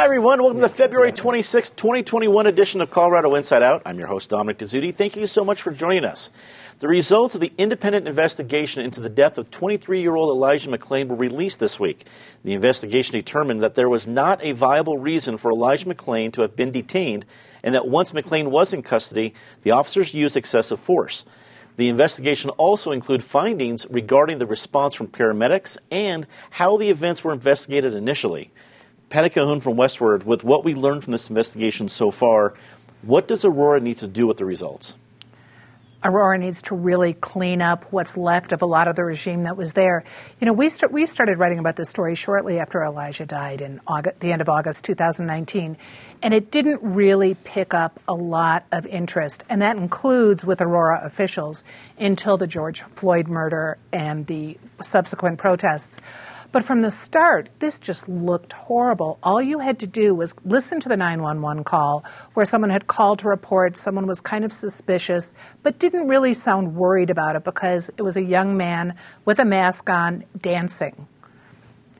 Hi, everyone. Welcome to the February 26, 2021 edition of Colorado Inside Out. I'm your host, Dominic Dezzutti. Thank you so much for joining us. The results of the independent investigation into the death of 23 year old Elijah McClain were released this week. The investigation determined that there was not a viable reason for Elijah McClain to have been detained, and that once McClain was in custody, the officers used excessive force. The investigation also included findings regarding the response from paramedics and how the events were investigated initially. Patty Calhoun from Westword, with what we learned from this investigation so far, what does Aurora need to do with the results? Aurora needs to really clean up what's left of a lot of the regime that was there. You know, we, start, we started writing about this story shortly after Elijah died in August, the end of August 2019, and it didn't really pick up a lot of interest, and that includes with Aurora officials until the George Floyd murder and the subsequent protests. But from the start, this just looked horrible. All you had to do was listen to the 911 call where someone had called to report someone was kind of suspicious, but didn't really sound worried about it because it was a young man with a mask on dancing.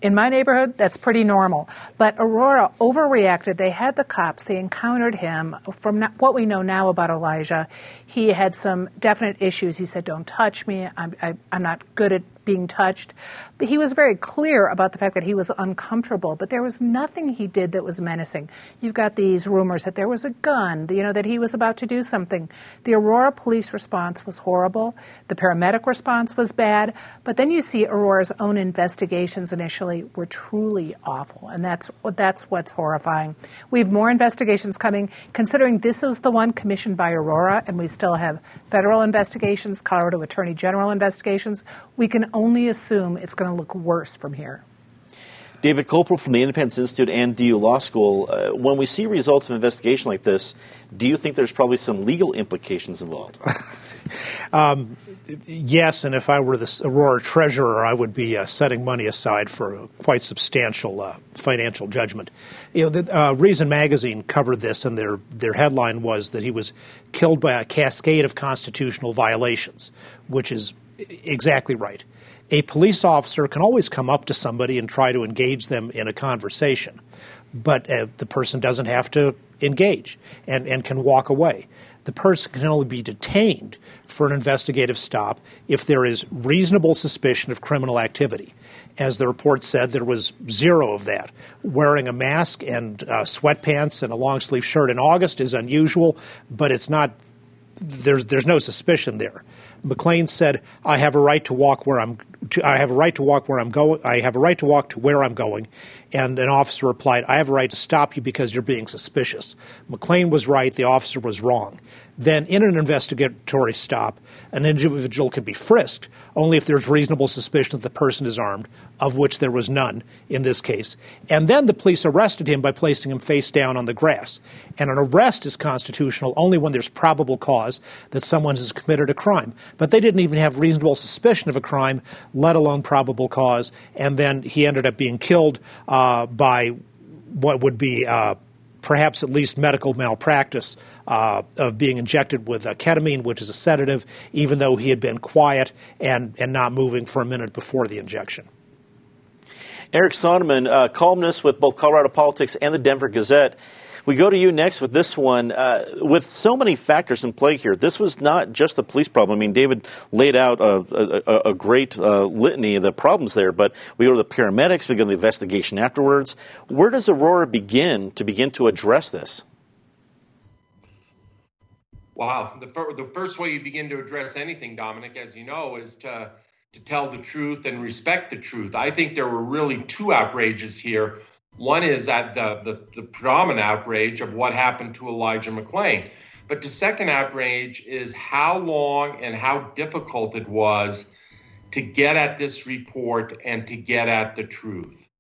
In my neighborhood, that's pretty normal. But Aurora overreacted. They had the cops, they encountered him. From what we know now about Elijah, he had some definite issues. He said, Don't touch me. I'm, I, i am not good at being touched. But he was very clear about the fact that he was uncomfortable, but there was nothing he did that was menacing. You've got these rumors that there was a gun, you know, that he was about to do something. The Aurora police response was horrible. The paramedic response was bad. But then you see Aurora's own investigations initially were truly awful. And that's, that's what's horrifying. We have more investigations coming, considering this was the one commissioned by Aurora, and we still have federal investigations, Colorado Attorney General investigations. We can only assume it's going to look worse from here. David Kopel from the Independence Institute and DU Law School. Uh, when we see results of an investigation like this, do you think there's probably some legal implications involved? um, yes, and if I were the Aurora treasurer, I would be uh, setting money aside for a quite substantial uh, financial judgment. You know, the, uh, Reason Magazine covered this, and their their headline was that he was killed by a cascade of constitutional violations, which is exactly right a police officer can always come up to somebody and try to engage them in a conversation, but uh, the person doesn't have to engage and, and can walk away. The person can only be detained for an investigative stop if there is reasonable suspicion of criminal activity. As the report said, there was zero of that. Wearing a mask and uh, sweatpants and a long sleeve shirt in August is unusual, but it's not. There's there's no suspicion there. McClain said, "I have a right to walk where I'm to, I have a right to walk where I'm going. I have a right to walk to where I'm going. And an officer replied, I have a right to stop you because you're being suspicious. McClain was right. The officer was wrong. Then, in an investigatory stop, an individual can be frisked only if there's reasonable suspicion that the person is armed, of which there was none in this case. And then the police arrested him by placing him face down on the grass. And an arrest is constitutional only when there's probable cause that someone has committed a crime. But they didn't even have reasonable suspicion of a crime, let alone probable cause. And then he ended up being killed uh, by what would be uh, perhaps at least medical malpractice uh, of being injected with ketamine, which is a sedative, even though he had been quiet and, and not moving for a minute before the injection. Eric Sondermann, uh, columnist with both Colorado Politics and the Denver Gazette. We go to you next with this one. Uh, with so many factors in play here, this was not just a police problem. I mean, David laid out a, a, a great uh, litany of the problems there, but we go to the paramedics, we go to the investigation afterwards. Where does Aurora begin to begin to address this? Wow. The, fir- the first way you begin to address anything, Dominic, as you know, is to, to tell the truth and respect the truth. I think there were really two outrages here. One is at the, the, the predominant outrage of what happened to Elijah McClain. But the second outrage is how long and how difficult it was to get at this report and to get at the truth.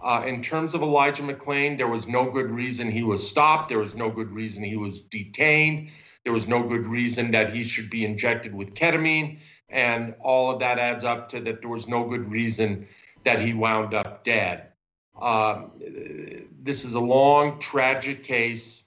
Uh, in terms of Elijah McClain, there was no good reason he was stopped. There was no good reason he was detained. There was no good reason that he should be injected with ketamine. And all of that adds up to that there was no good reason that he wound up dead. Um, this is a long, tragic case.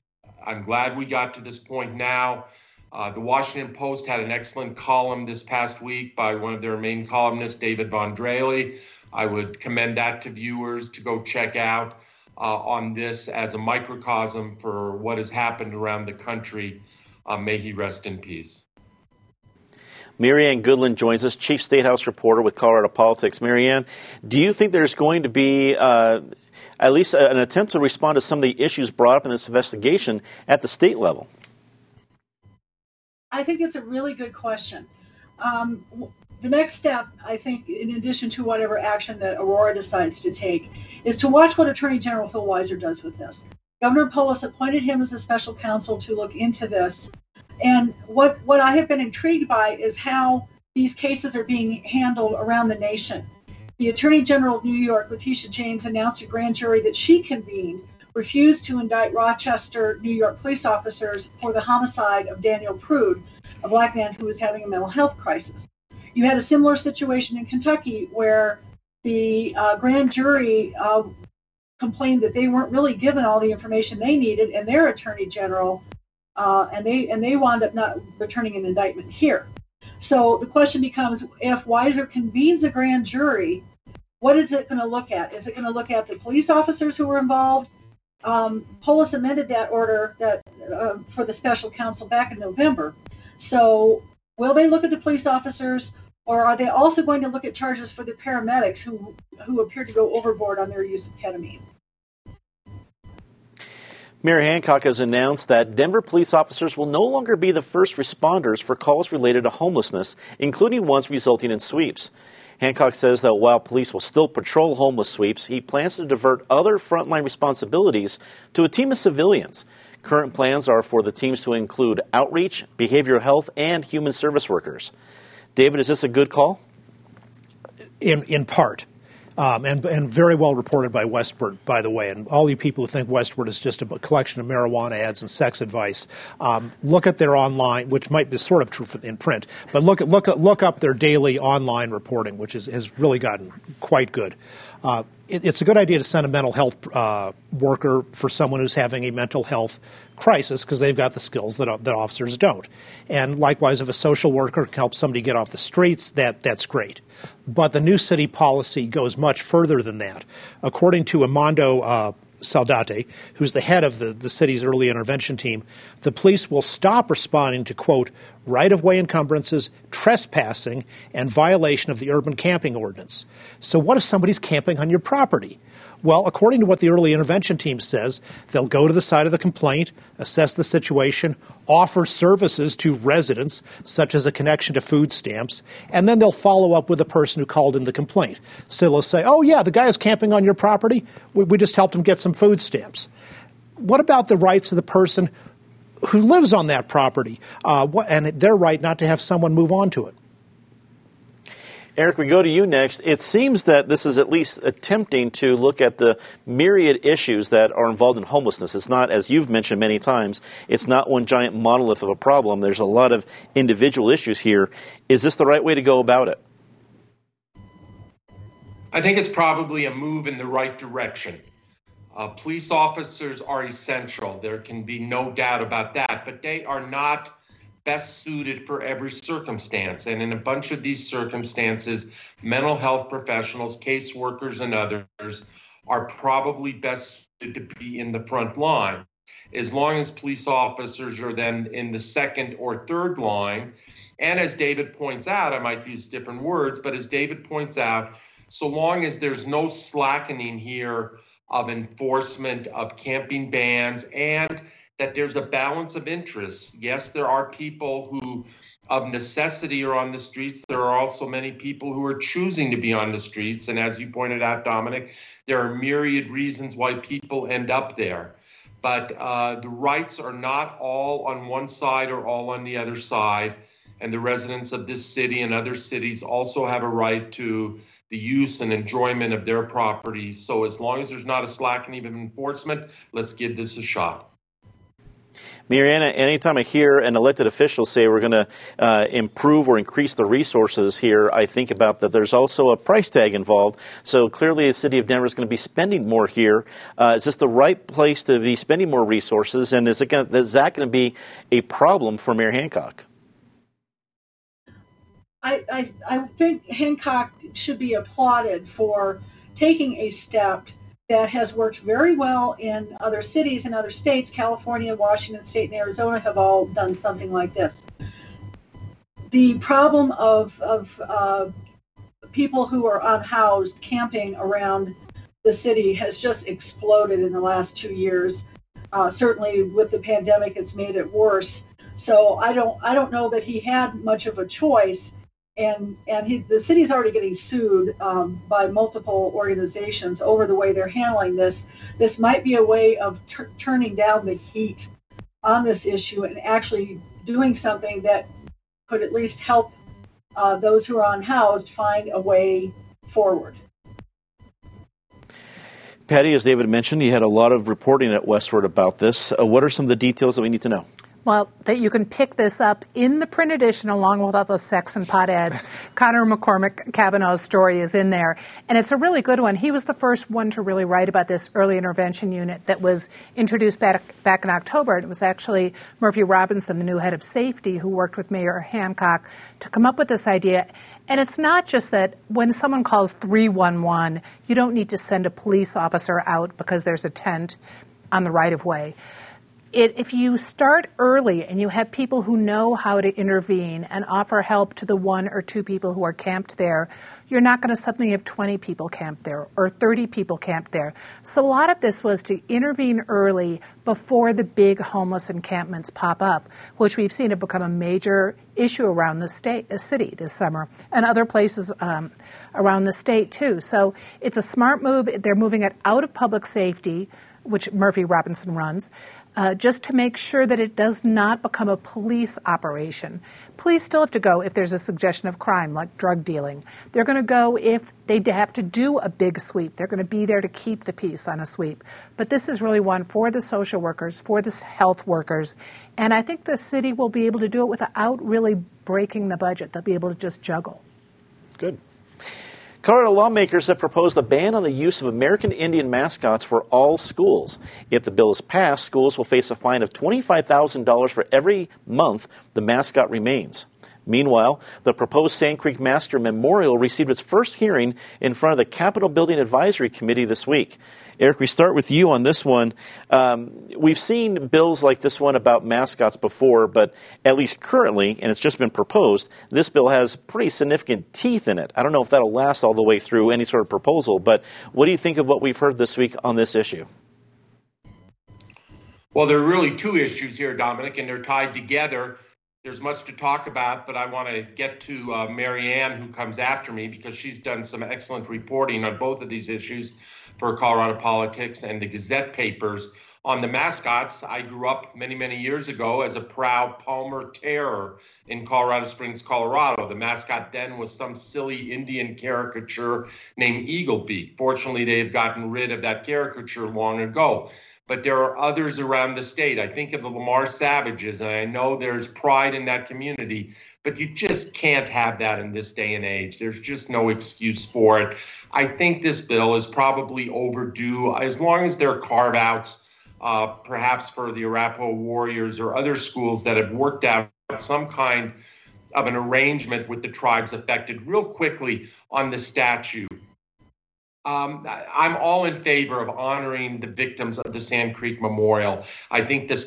I'm glad we got to this point now. Uh, the Washington Post had an excellent column this past week by one of their main columnists, David Von Drehle. I would commend that to viewers to go check out. uh, on this as a microcosm for what has happened around the country. Uh, may he rest in peace. Marianne Goodland joins us, Chief State House reporter with Colorado Politics. Marianne, do you think there's going to be uh, at least an attempt to respond to some of the issues brought up in this investigation at the state level? I think it's a really good question. Um, the next step, I think, in addition to whatever action that Aurora decides to take, is to watch what Attorney General Phil Weiser does with this. Governor Polis appointed him as a special counsel to look into this. And what, what I have been intrigued by is how these cases are being handled around the nation. The Attorney General of New York, Letitia James, announced a grand jury that she convened refused to indict Rochester, New York police officers for the homicide of Daniel Prude, a black man who was having a mental health crisis. You had a similar situation in Kentucky where the uh, grand jury uh, complained that they weren't really given all the information they needed, and their attorney general, uh, and they and they wound up not returning an indictment here. So the question becomes: If Weiser convenes a grand jury, what is it going to look at? Is it going to look at the police officers who were involved? Um, Polis amended that order that uh, for the special counsel back in November. So will they look at the police officers? Or are they also going to look at charges for the paramedics who, who appear to go overboard on their use of ketamine? Mayor Hancock has announced that Denver police officers will no longer be the first responders for calls related to homelessness, including ones resulting in sweeps. Hancock says that while police will still patrol homeless sweeps, he plans to divert other frontline responsibilities to a team of civilians. Current plans are for the teams to include outreach, behavioral health, and human service workers. David, is this a good call? In, in part. Um, and, and very well reported by Westword, by the way. And all you people who think Westword is just a collection of marijuana ads and sex advice, um, look at their online, which might be sort of true in print, but look, look, look up their daily online reporting, which is, has really gotten quite good. Uh, it, it's a good idea to send a mental health uh, worker for someone who's having a mental health crisis because they've got the skills that, that officers don't. And likewise, if a social worker can help somebody get off the streets, that, that's great. But the new city policy goes much further than that. According to Armando uh, Saldate, who's the head of the, the city's early intervention team, the police will stop responding to, quote, right of way encumbrances, trespassing, and violation of the urban camping ordinance. So, what if somebody's camping on your property? Well, according to what the early intervention team says, they'll go to the site of the complaint, assess the situation, offer services to residents, such as a connection to food stamps, and then they'll follow up with the person who called in the complaint. So they'll say, oh, yeah, the guy is camping on your property. We, we just helped him get some food stamps. What about the rights of the person who lives on that property uh, and their right not to have someone move on to it? Eric, we go to you next. It seems that this is at least attempting to look at the myriad issues that are involved in homelessness. It's not, as you've mentioned many times, it's not one giant monolith of a problem. There's a lot of individual issues here. Is this the right way to go about it? I think it's probably a move in the right direction. Uh, police officers are essential. There can be no doubt about that, but they are not best suited for every circumstance. And in a bunch of these circumstances, mental health professionals, caseworkers, and others are probably best suited to be in the front line. As long as police officers are then in the second or third line, and as David points out, I might use different words, but as David points out, so long as there's no slackening here of enforcement of camping bans and that there's a balance of interests. Yes, there are people who, of necessity, are on the streets. There are also many people who are choosing to be on the streets. And as you pointed out, Dominic, there are myriad reasons why people end up there. But uh, the rights are not all on one side or all on the other side. And the residents of this city and other cities also have a right to the use and enjoyment of their property. So as long as there's not a slackening of enforcement, let's give this a shot. Mariana, anytime I hear an elected official say we're going to uh, improve or increase the resources here, I think about that there's also a price tag involved. So clearly, the city of Denver is going to be spending more here. Uh, is this the right place to be spending more resources? And is, it gonna, is that going to be a problem for Mayor Hancock? I, I, I think Hancock should be applauded for taking a step that has worked very well in other cities and other states. California, Washington State, and Arizona have all done something like this. The problem of, of uh, people who are unhoused camping around the city has just exploded in the last two years. Uh, certainly, with the pandemic, it's made it worse. So I don't I don't know that he had much of a choice, and and he, the city's already getting sued um, by multiple organizations over the way they're handling this. This might be a way of t- turning down the heat on this issue and actually doing something that could at least help uh, those who are unhoused find a way forward. Patty, as David mentioned, you had a lot of reporting at Westword about this. Uh, what are some of the details that we need to know? Well, that you can pick this up in the print edition along with all the sex and pot ads. Conor McCormick-Cavanagh's story is in there. And it's a really good one. He was the first one to really write about this early intervention unit that was introduced back, back in October. It was actually Murphy Robinson, the new head of safety, who worked with Mayor Hancock to come up with this idea. And it's not just that when someone calls 311, you don't need to send a police officer out because there's a tent on the right of way it, if you start early and you have people who know how to intervene and offer help to the one or two people who are camped there, you're not going to suddenly have 20 people camped there or 30 people camped there. So a lot of this was to intervene early before the big homeless encampments pop up, which we've seen have become a major issue around the state, the city this summer, and other places um, around the state too. So it's a smart move. They're moving it out of public safety which Murphy Robinson runs, uh, just to make sure that it does not become a police operation. Police still have to go if there's a suggestion of crime, like drug dealing. They're going to go if they have to do a big sweep. They're going to be there to keep the peace on a sweep. But this is really one for the social workers, for the health workers. And I think the city will be able to do it without really breaking the budget. They'll be able to just juggle. Good. Colorado lawmakers have proposed a ban on the use of American Indian mascots for all schools. If the bill is passed, schools will face a fine of $25,000 for every month the mascot remains. Meanwhile, the proposed Sand Creek Massacre Memorial received its first hearing in front of the Capitol Building Advisory Committee this week. Eric, we start with you on this one. Um, we've seen bills like this one about mascots before, but at least currently, and it's just been proposed, this bill has pretty significant teeth in it. I don't know if that'll last all the way through any sort of proposal, but what do you think of what we've heard this week on this issue? Well, there are really two issues here, Dominic, and they're tied together. There's much to talk about, but I want to get to uh, Marianne, who comes after me, because she's done some excellent reporting on both of these issues for Colorado Politics and the Gazette papers. On the mascots, I grew up many, many years ago as a proud Palmer terror in Colorado Springs, Colorado. The mascot then was some silly Indian caricature named Eaglebeak. Fortunately, they have gotten rid of that caricature long ago but there are others around the state. I think of the Lamar Savages, and I know there's pride in that community, but you just can't have that in this day and age. There's just no excuse for it. I think this bill is probably overdue as long as there are carve outs, uh, perhaps for the Arapahoe Warriors or other schools that have worked out some kind of an arrangement with the tribes affected. Real quickly on the statute. Um, I'm all in favor of honoring the victims of the Sand Creek Memorial. I think the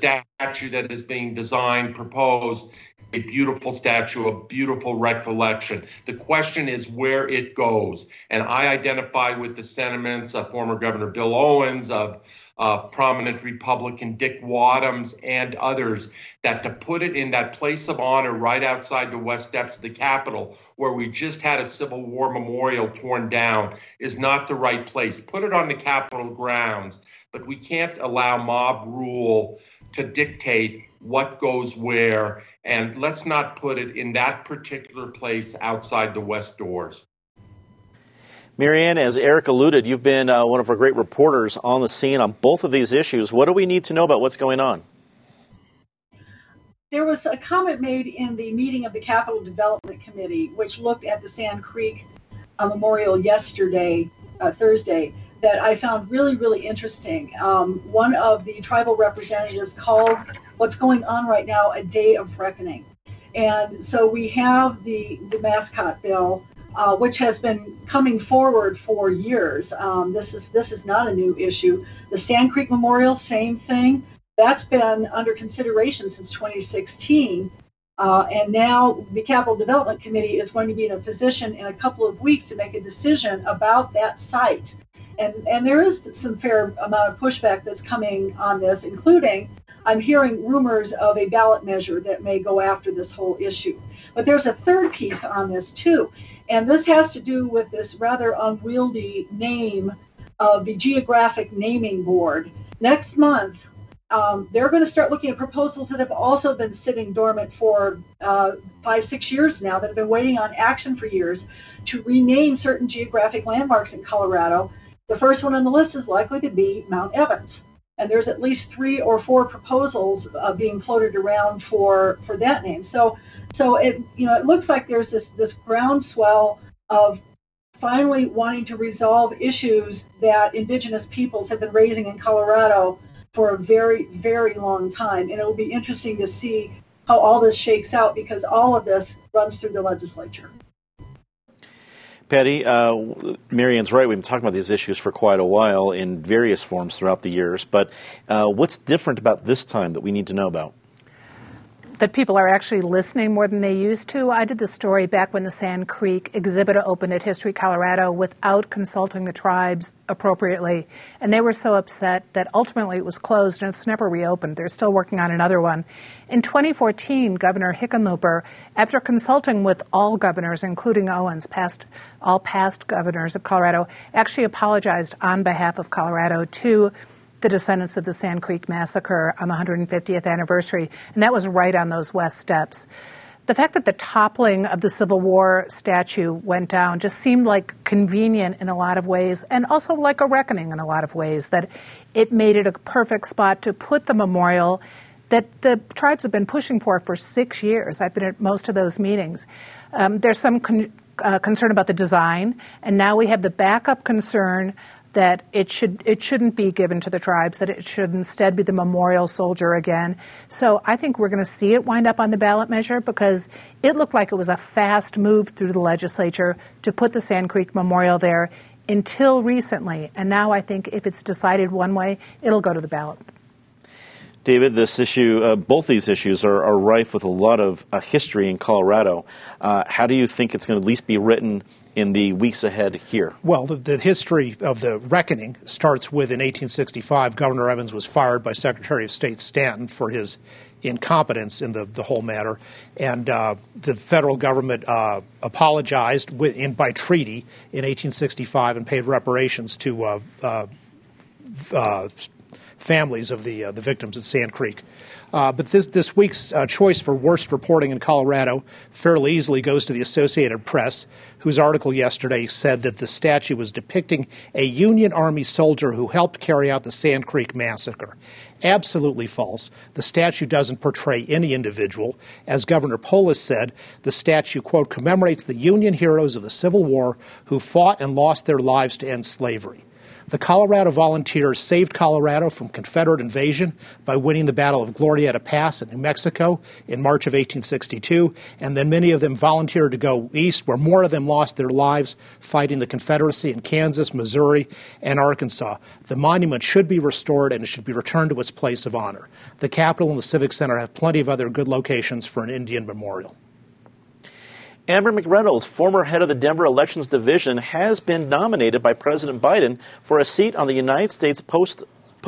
statue that is being designed, proposed, a beautiful statue, a beautiful recollection. The question is where it goes. And I identify with the sentiments of former Governor Bill Owens, of uh, prominent Republican Dick Wadhams, and others, that to put it in that place of honor right outside the west steps of the Capitol, where we just had a Civil War memorial torn down, is not the right place. Put it on the Capitol grounds, but we can't allow mob rule to dictate what goes where, and let's not put it in that particular place outside the west doors. Marianne, as Eric alluded, you've been uh, one of our great reporters on the scene on both of these issues. What do we need to know about what's going on? There was a comment made in the meeting of the Capital Development Committee, which looked at the Sand Creek uh, Memorial yesterday, uh, Thursday, that I found really, really interesting. Um, one of the tribal representatives called what's going on right now a day of reckoning. And so we have the, the mascot bill uh, which has been coming forward for years. Um, this is this is not a new issue. The Sand Creek Memorial, same thing. That's been under consideration since 2016. Uh, and now the Capital Development Committee is going to be in a position in a couple of weeks to make a decision about that site. And, and there is some fair amount of pushback that's coming on this, including I'm hearing rumors of a ballot measure that may go after this whole issue. But there's a third piece on this too, and this has to do with this rather unwieldy name of the Geographic Naming Board. Next month, um, they're going to start looking at proposals that have also been sitting dormant for uh, five, six years now, that have been waiting on action for years to rename certain geographic landmarks in Colorado. The first one on the list is likely to be Mount Evans. And there's at least three or four proposals uh, being floated around for, for that name. So, so it you know it looks like there's this this groundswell of finally wanting to resolve issues that indigenous peoples have been raising in Colorado for a very, very long time. And it will be interesting to see how all this shakes out because all of this runs through the legislature. Patty, uh, Marianne's right. We've been talking about these issues for quite a while in various forms throughout the years. But uh, what's different about this time that we need to know about? That people are actually listening more than they used to. I did the story back when the Sand Creek exhibit opened at History Colorado without consulting the tribes appropriately. And they were so upset that ultimately it was closed and it's never reopened. They're still working on another one. In 2014, Governor Hickenlooper, after consulting with all governors, including Owens, past, all past governors of Colorado, actually apologized on behalf of Colorado to the descendants of the Sand Creek Massacre on the 150th anniversary, and that was right on those west steps. The fact that the toppling of the Civil War statue went down just seemed like convenient in a lot of ways, and also like a reckoning in a lot of ways, that it made it a perfect spot to put the memorial that the tribes have been pushing for for six years. I've been at most of those meetings. Um, there's some con- uh, concern about the design, and now we have the backup concern that it should it shouldn't be given to the tribes, that it should instead be the memorial soldier again. So I think we're going to see it wind up on the ballot measure because it looked like it was a fast move through the legislature to put the Sand Creek Memorial there until recently, and now I think if it's decided one way, it'll go to the ballot. David, this issue, uh, both these issues are, are, rife with a lot of uh, history in Colorado. Uh, how do you think it's going to at least be written in the weeks ahead here? Well, the, the, history of the reckoning starts with in 1865, Governor Evans was fired by Secretary of State Stanton for his incompetence in the, the whole matter. And uh, the federal government uh, apologized with, in, by treaty in 1865 and paid reparations to uh, uh, uh families of the, uh, the victims at Sand Creek. Uh, but this, this week's uh, choice for worst reporting in Colorado fairly easily goes to the Associated Press, whose article yesterday said that the statue was depicting a Union Army soldier who helped carry out the Sand Creek massacre. Absolutely false. The statue doesn't portray any individual. As Governor Polis said, the statue, quote, commemorates the Union heroes of the Civil War who fought and lost their lives to end slavery. The Colorado Volunteers saved Colorado from Confederate invasion by winning the Battle of Glorieta Pass in New Mexico in March of 1862, and then many of them volunteered to go east, where more of them lost their lives fighting the Confederacy in Kansas, Missouri, and Arkansas. The monument should be restored and it should be returned to its place of honor. The Capitol and the Civic Center have plenty of other good locations for an Indian memorial. Amber McReynolds, former head of the Denver Elections Division, has been nominated by President Biden for a seat on the United States Post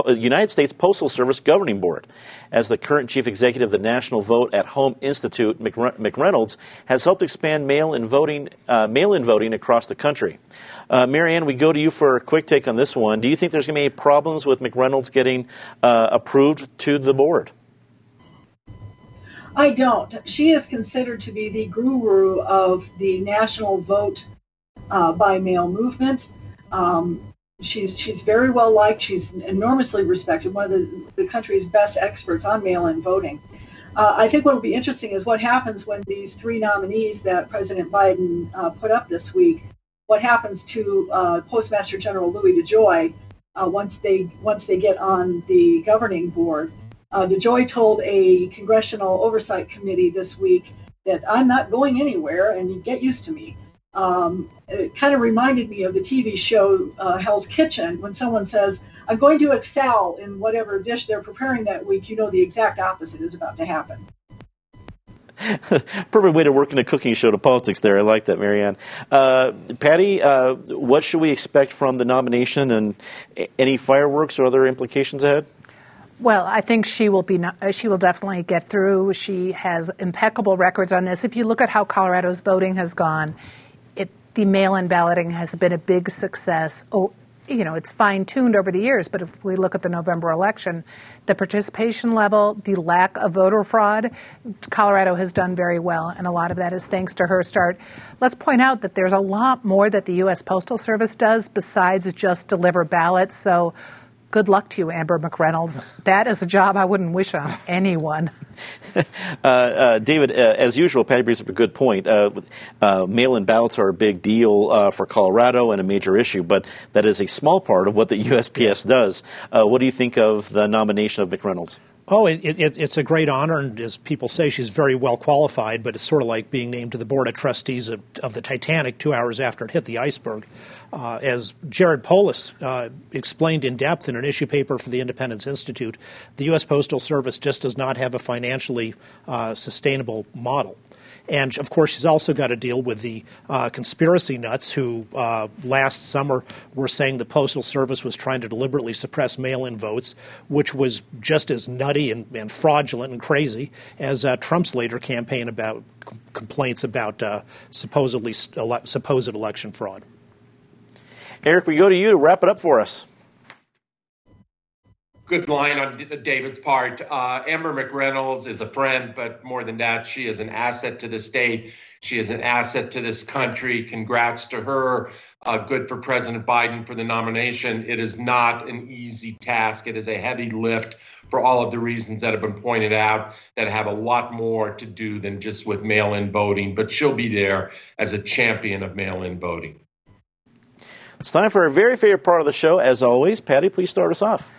uh, United States Postal Service Governing Board. As the current chief executive of the National Vote at Home Institute, McReynolds has helped expand mail-in voting, uh, mail-in voting across the country. Uh, Marianne, we go to you for a quick take on this one. Do you think there's going to be any problems with McReynolds getting uh, approved to the board? I don't. She is considered to be the guru of the national vote uh, by mail movement. Um, she's she's very well liked. She's enormously respected. One of the, the country's best experts on mail-in voting. Uh, I think what will be interesting is what happens when these three nominees that President Biden uh, put up this week. What happens to uh, Postmaster General Louis DeJoy uh, once they once they get on the governing board? Uh, DeJoy told a congressional oversight committee this week that I'm not going anywhere and you get used to me. um, it kind of reminded me of the TV show uh, Hell's Kitchen when someone says, I'm going to excel in whatever dish they're preparing that week, you know the exact opposite is about to happen. Perfect way to work in a cooking show to politics there. I like that, Marianne. Uh, Patty, uh, what should we expect from the nomination and any fireworks or other implications ahead? Well, I think she will be. Uh, she will definitely get through. She has impeccable records on this. If you look at how Colorado's voting has gone, it, the mail-in balloting has been a big success. Oh, you know, it's fine tuned over the years, but if we look at the November election, the participation level, the lack of voter fraud, Colorado has done very well, and a lot of that is thanks to her start. Let's point out that there's a lot more that the U.S. Postal Service does besides just deliver ballots. So good luck to you, Amber McReynolds. That is a job I wouldn't wish on anyone. uh, uh, David, uh, as usual, Patty brings up a good point. Uh, uh, mail in ballots are a big deal uh, for Colorado and a major issue, but that is a small part of what the USPS does. what do you think of the nomination of McReynolds? Oh, it, it, it's a great honor, and as people say, she's very well qualified. But it's sort of like being named to the board of trustees of, of the Titanic two hours after it hit the iceberg. Uh, as Jared Polis uh, explained in depth in an issue paper for the Independence Institute, the U.S. Postal Service just does not have a financially uh, sustainable model. And of course, she's also got to deal with the uh, conspiracy nuts who uh, last summer were saying the Postal Service was trying to deliberately suppress mail in votes, which was just as nutty and, and fraudulent and crazy as uh, Trump's later campaign about c- complaints about uh, supposedly ele- supposed election fraud. Eric, we go to you to wrap it up for us good line on David's part. Uh, Amber McReynolds is a friend, but more than that, she is an asset to the state. She is an asset to this country. Congrats to her. Uh, good for President Biden for the nomination. It is not an easy task. It is a heavy lift for all of the reasons that have been pointed out that have a lot more to do than just with mail in voting, but she'll be there as a champion of mail in voting. It's time for our very favorite part of the show. As always, Patty, please start us off.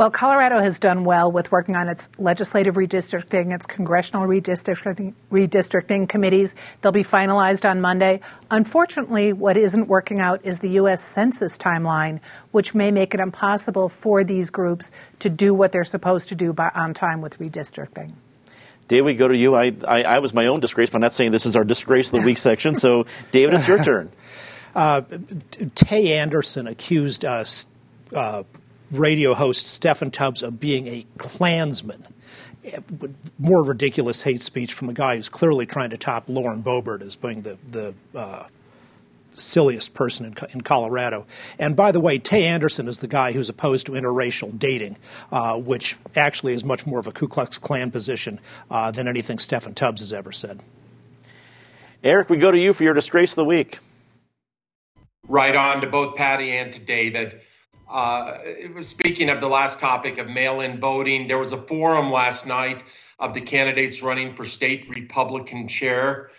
Well, Colorado has done well with working on its legislative redistricting, its congressional redistricting, redistricting, committees. They'll be finalized on Monday. Unfortunately, what isn't working out is the U.S. Census timeline, which may make it impossible for these groups to do what they're supposed to do by, on time with redistricting. David, we go to you. I, I, I, was my own disgrace, but I'm not saying this is our disgrace of the week section. So, David, it's your turn. Uh, Tay Anderson accused us uh, radio host Steffan Tubbs of being a Klansman. More ridiculous hate speech from a guy who's clearly trying to top Lauren Boebert as being the the uh, silliest person in, in, Colorado. And by the way, Tay Anderson is the guy who's opposed to interracial dating, uh, which actually is much more of a Ku Klux Klan position uh, than anything Steffan Tubbs has ever said. Eric, we go to you for your disgrace of the week. Right on to both Patty and to David. Uh, speaking of the last topic of mail in voting, there was a forum last night of the candidates running for state Republican chair.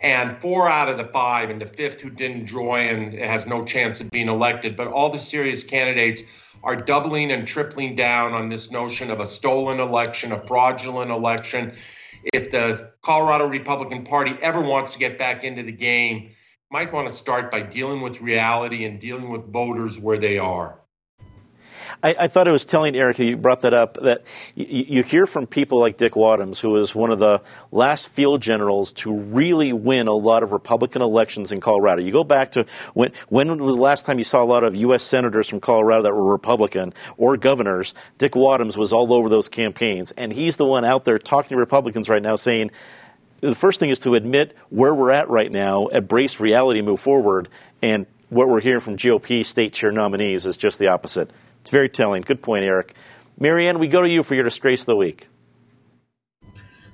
And four out of the five, and the fifth who didn't join and has no chance of being elected. But all the serious candidates are doubling and tripling down on this notion of a stolen election, a fraudulent election. If the Colorado Republican Party ever wants to get back into the game, might want to start by dealing with reality and dealing with voters where they are. I, I, thought it was telling Eric, you brought that up, that y- you hear from people like Dick Wadhams, who was one of the last field generals to really win a lot of Republican elections in Colorado. You go back to when, when was the last time you saw a lot of U.S. senators from Colorado that were Republican or governors? Dick Wadhams was all over those campaigns, and he's the one out there talking to Republicans right now saying, the first thing is to admit where we're at right now, embrace reality, move forward, and what we're hearing from GOP state chair nominees is just the opposite. It's very telling. Good point, Eric. Marianne, we go to you for your disgrace of the week.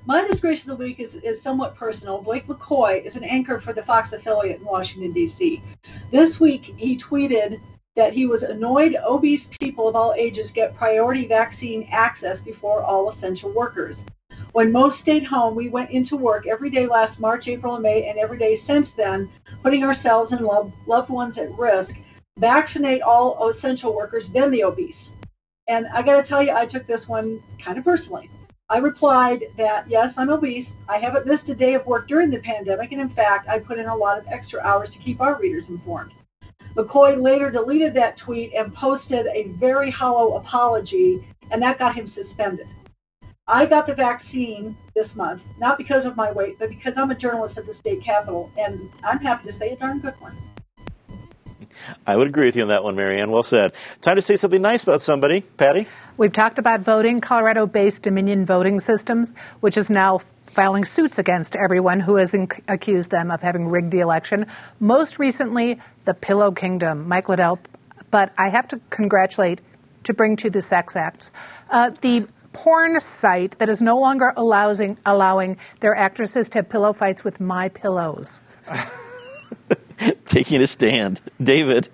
My disgrace of the week is, is somewhat personal. Blake McCoy is an anchor for the Fox affiliate in Washington, D.C. This week, he tweeted that he was annoyed obese people of all ages get priority vaccine access before all essential workers. When most stayed home, we went into work every day last March, April, and May, and every day since then, putting ourselves and loved ones at risk vaccinate all essential workers, then the obese. And I got to tell you, I took this one kind of personally. I replied that yes, I'm obese. I haven't missed a day of work during the pandemic, and in fact, I put in a lot of extra hours to keep our readers informed. McCoy later deleted that tweet and posted a very hollow apology, and that got him suspended. I got the vaccine this month, not because of my weight, but because I'm a journalist at the state capitol, and I'm happy to say a darn good one. I would agree with you on that one, Marianne. Well said. Time to say something nice about somebody. Patty? We've talked about voting. Colorado based Dominion Voting Systems, which is now filing suits against everyone who has inc- accused them of having rigged the election. Most recently, the Pillow Kingdom, Mike Lindell. But I have to congratulate, to bring to the sex acts, uh, the porn site that is no longer allowing, allowing their actresses to have pillow fights with my pillows. Taking a stand. David.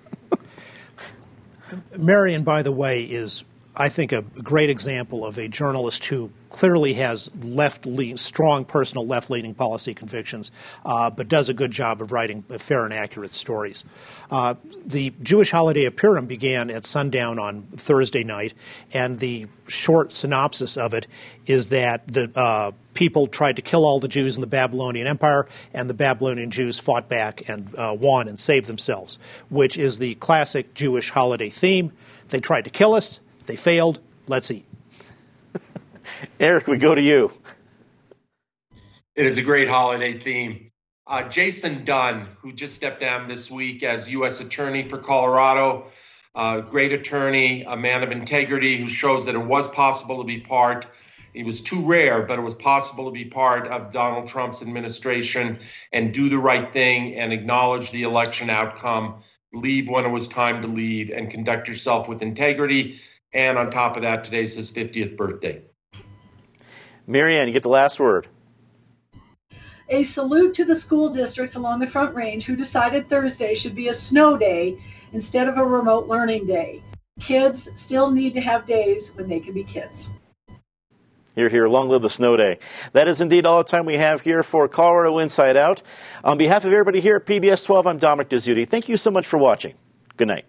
Marion, by the way, is I think, a great example of a journalist who clearly has left strong personal left leaning policy convictions, uh, but does a good job of writing fair and accurate stories. Uh, the Jewish holiday of Purim began at sundown on Thursday night, and the short synopsis of it is that the uh, people tried to kill all the Jews in the Babylonian Empire, and the Babylonian Jews fought back and uh, won and saved themselves, which is the classic Jewish holiday theme. They tried to kill us they failed. Let's eat. Eric, we go to you. It is a great holiday theme. Uh, Jason Dunn, who just stepped down this week as U.S. Attorney for Colorado, uh, great attorney, a man of integrity who shows that it was possible to be part. It was too rare, but it was possible to be part of Donald Trump's administration and do the right thing and acknowledge the election outcome, leave when it was time to leave, and conduct yourself with integrity and on top of that, today's his 50th birthday. Marianne, you get the last word. A salute to the school districts along the Front Range who decided Thursday should be a snow day instead of a remote learning day. Kids still need to have days when they can be kids. Here, here, long live the snow day. That is indeed all the time we have here for Colorado Inside Out. On behalf of everybody here at PBS 12, I'm Dominic Dezzutti. Thank you so much for watching. Good night.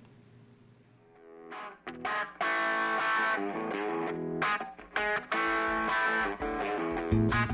You.